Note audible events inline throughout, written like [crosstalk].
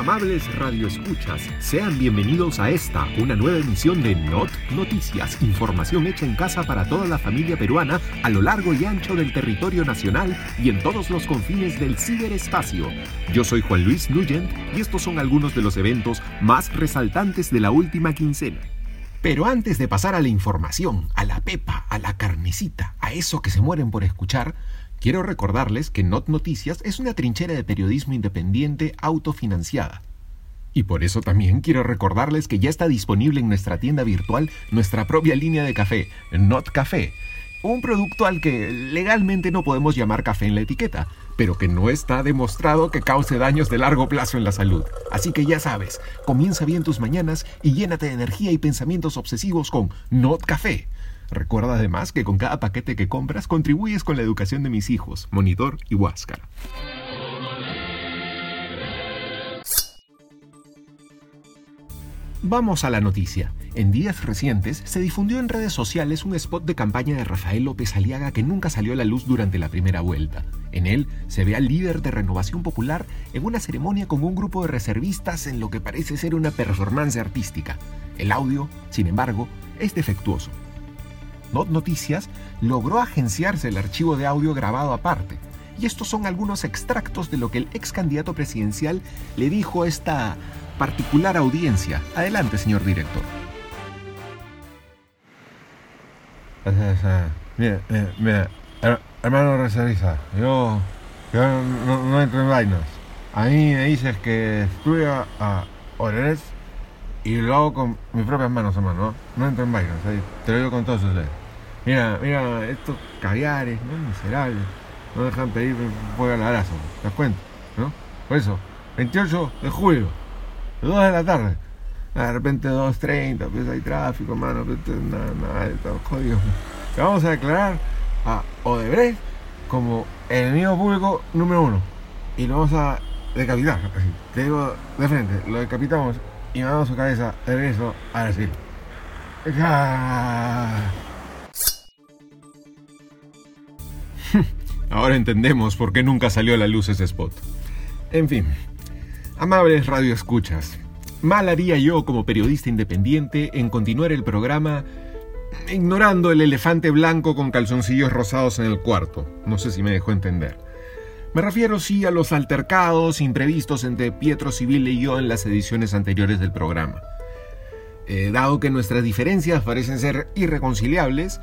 Amables radioescuchas, sean bienvenidos a esta, una nueva emisión de Not Noticias, información hecha en casa para toda la familia peruana a lo largo y ancho del territorio nacional y en todos los confines del ciberespacio. Yo soy Juan Luis Nugent y estos son algunos de los eventos más resaltantes de la última quincena. Pero antes de pasar a la información, a la pepa, a la carnecita, a eso que se mueren por escuchar, Quiero recordarles que Not Noticias es una trinchera de periodismo independiente autofinanciada. Y por eso también quiero recordarles que ya está disponible en nuestra tienda virtual nuestra propia línea de café, Not Café. Un producto al que legalmente no podemos llamar café en la etiqueta, pero que no está demostrado que cause daños de largo plazo en la salud. Así que ya sabes, comienza bien tus mañanas y llénate de energía y pensamientos obsesivos con Not Café. Recuerda además que con cada paquete que compras contribuyes con la educación de mis hijos, Monitor y Huáscar. Vamos a la noticia. En días recientes se difundió en redes sociales un spot de campaña de Rafael López Aliaga que nunca salió a la luz durante la primera vuelta. En él se ve al líder de Renovación Popular en una ceremonia con un grupo de reservistas en lo que parece ser una performance artística. El audio, sin embargo, es defectuoso. Not Noticias logró agenciarse el archivo de audio grabado aparte. Y estos son algunos extractos de lo que el ex candidato presidencial le dijo a esta particular audiencia. Adelante, señor director. Mira, mira, hermano reservista, yo, no, entro en vainas. A mí me dices que estudia a Orerés y lo hago con mis propias manos, hermano. No, entro en vainas, te lo digo con todos ustedes. Mira, mira, estos caviares, ¿no? Miserables. No dejan pedir pollo al abrazo, ¿te das cuenta? ¿No? Por eso, 28 de julio, 2 de la tarde. De repente 2.30, pues hay tráfico, mano, pues, nada, nada, está jodido. Le vamos a declarar a Odebrecht como enemigo público número uno. Y lo vamos a decapitar, así. Te digo de frente, lo decapitamos y mandamos su cabeza de regreso a Brasil. [laughs] Ahora entendemos por qué nunca salió a la luz ese spot. En fin, amables radioescuchas, mal haría yo como periodista independiente en continuar el programa ignorando el elefante blanco con calzoncillos rosados en el cuarto. No sé si me dejó entender. Me refiero sí a los altercados imprevistos entre Pietro Civile y yo en las ediciones anteriores del programa. Eh, dado que nuestras diferencias parecen ser irreconciliables,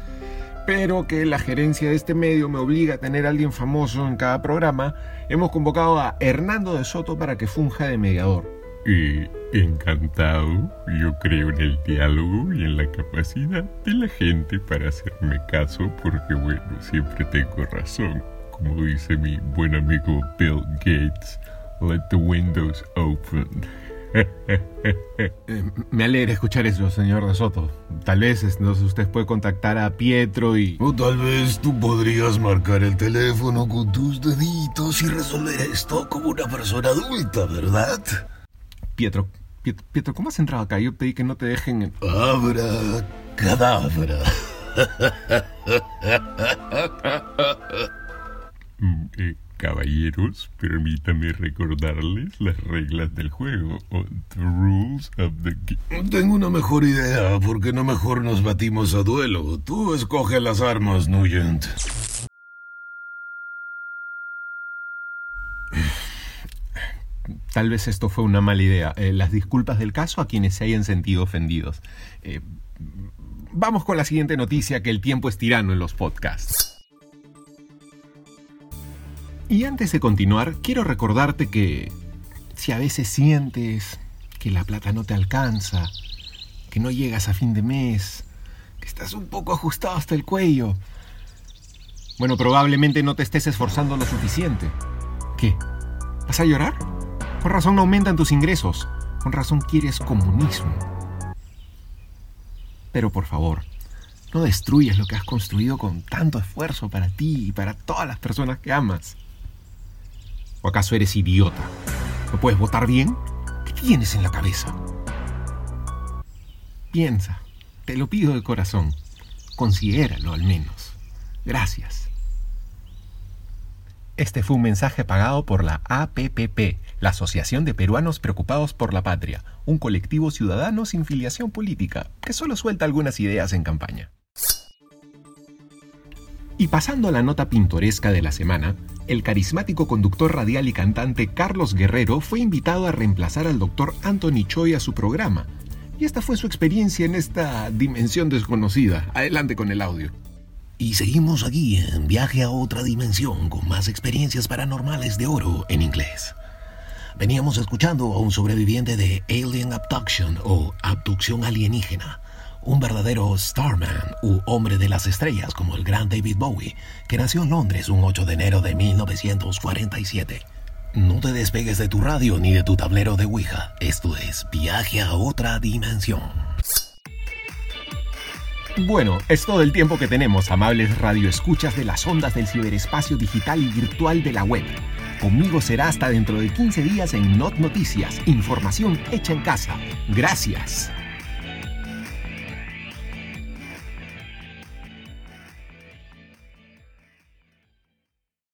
pero que la gerencia de este medio me obliga a tener a alguien famoso en cada programa, hemos convocado a Hernando de Soto para que funja de mediador. Eh, encantado, yo creo en el diálogo y en la capacidad de la gente para hacerme caso porque bueno, siempre tengo razón. Como dice mi buen amigo Bill Gates, let the windows open. [laughs] Eh, me alegra escuchar eso, señor de Soto. Tal vez entonces usted puede contactar a Pietro y... O tal vez tú podrías marcar el teléfono con tus deditos y resolver esto como una persona adulta, ¿verdad? Pietro, Pietro, ¿cómo has entrado acá? Yo pedí que no te dejen... Abra cadabra. [laughs] Mm, eh, Caballeros, permítame recordarles las reglas del juego, o the rules of the game. Tengo una mejor idea, porque no mejor nos batimos a duelo. Tú escoge las armas, Nugent. Tal vez esto fue una mala idea. Eh, las disculpas del caso a quienes se hayan sentido ofendidos. Eh, vamos con la siguiente noticia, que el tiempo es tirano en los podcasts. Y antes de continuar, quiero recordarte que si a veces sientes que la plata no te alcanza, que no llegas a fin de mes, que estás un poco ajustado hasta el cuello, bueno, probablemente no te estés esforzando lo suficiente. ¿Qué? ¿Vas a llorar? Con razón no aumentan tus ingresos. Con razón quieres comunismo. Pero por favor, no destruyas lo que has construido con tanto esfuerzo para ti y para todas las personas que amas. ¿O acaso eres idiota? ¿No puedes votar bien? ¿Qué tienes en la cabeza? Piensa, te lo pido de corazón. Considéralo al menos. Gracias. Este fue un mensaje pagado por la APPP, la Asociación de Peruanos Preocupados por la Patria, un colectivo ciudadano sin filiación política que solo suelta algunas ideas en campaña. Y pasando a la nota pintoresca de la semana, el carismático conductor radial y cantante Carlos Guerrero fue invitado a reemplazar al doctor Anthony Choi a su programa. Y esta fue su experiencia en esta dimensión desconocida. Adelante con el audio. Y seguimos aquí en Viaje a otra dimensión con más experiencias paranormales de oro en inglés. Veníamos escuchando a un sobreviviente de Alien Abduction o abducción alienígena un verdadero Starman u hombre de las estrellas como el gran David Bowie, que nació en Londres un 8 de enero de 1947. No te despegues de tu radio ni de tu tablero de Ouija. Esto es Viaje a otra dimensión. Bueno, es todo el tiempo que tenemos, amables radioescuchas de las ondas del ciberespacio digital y virtual de la web. Conmigo será hasta dentro de 15 días en Not Noticias, información hecha en casa. Gracias.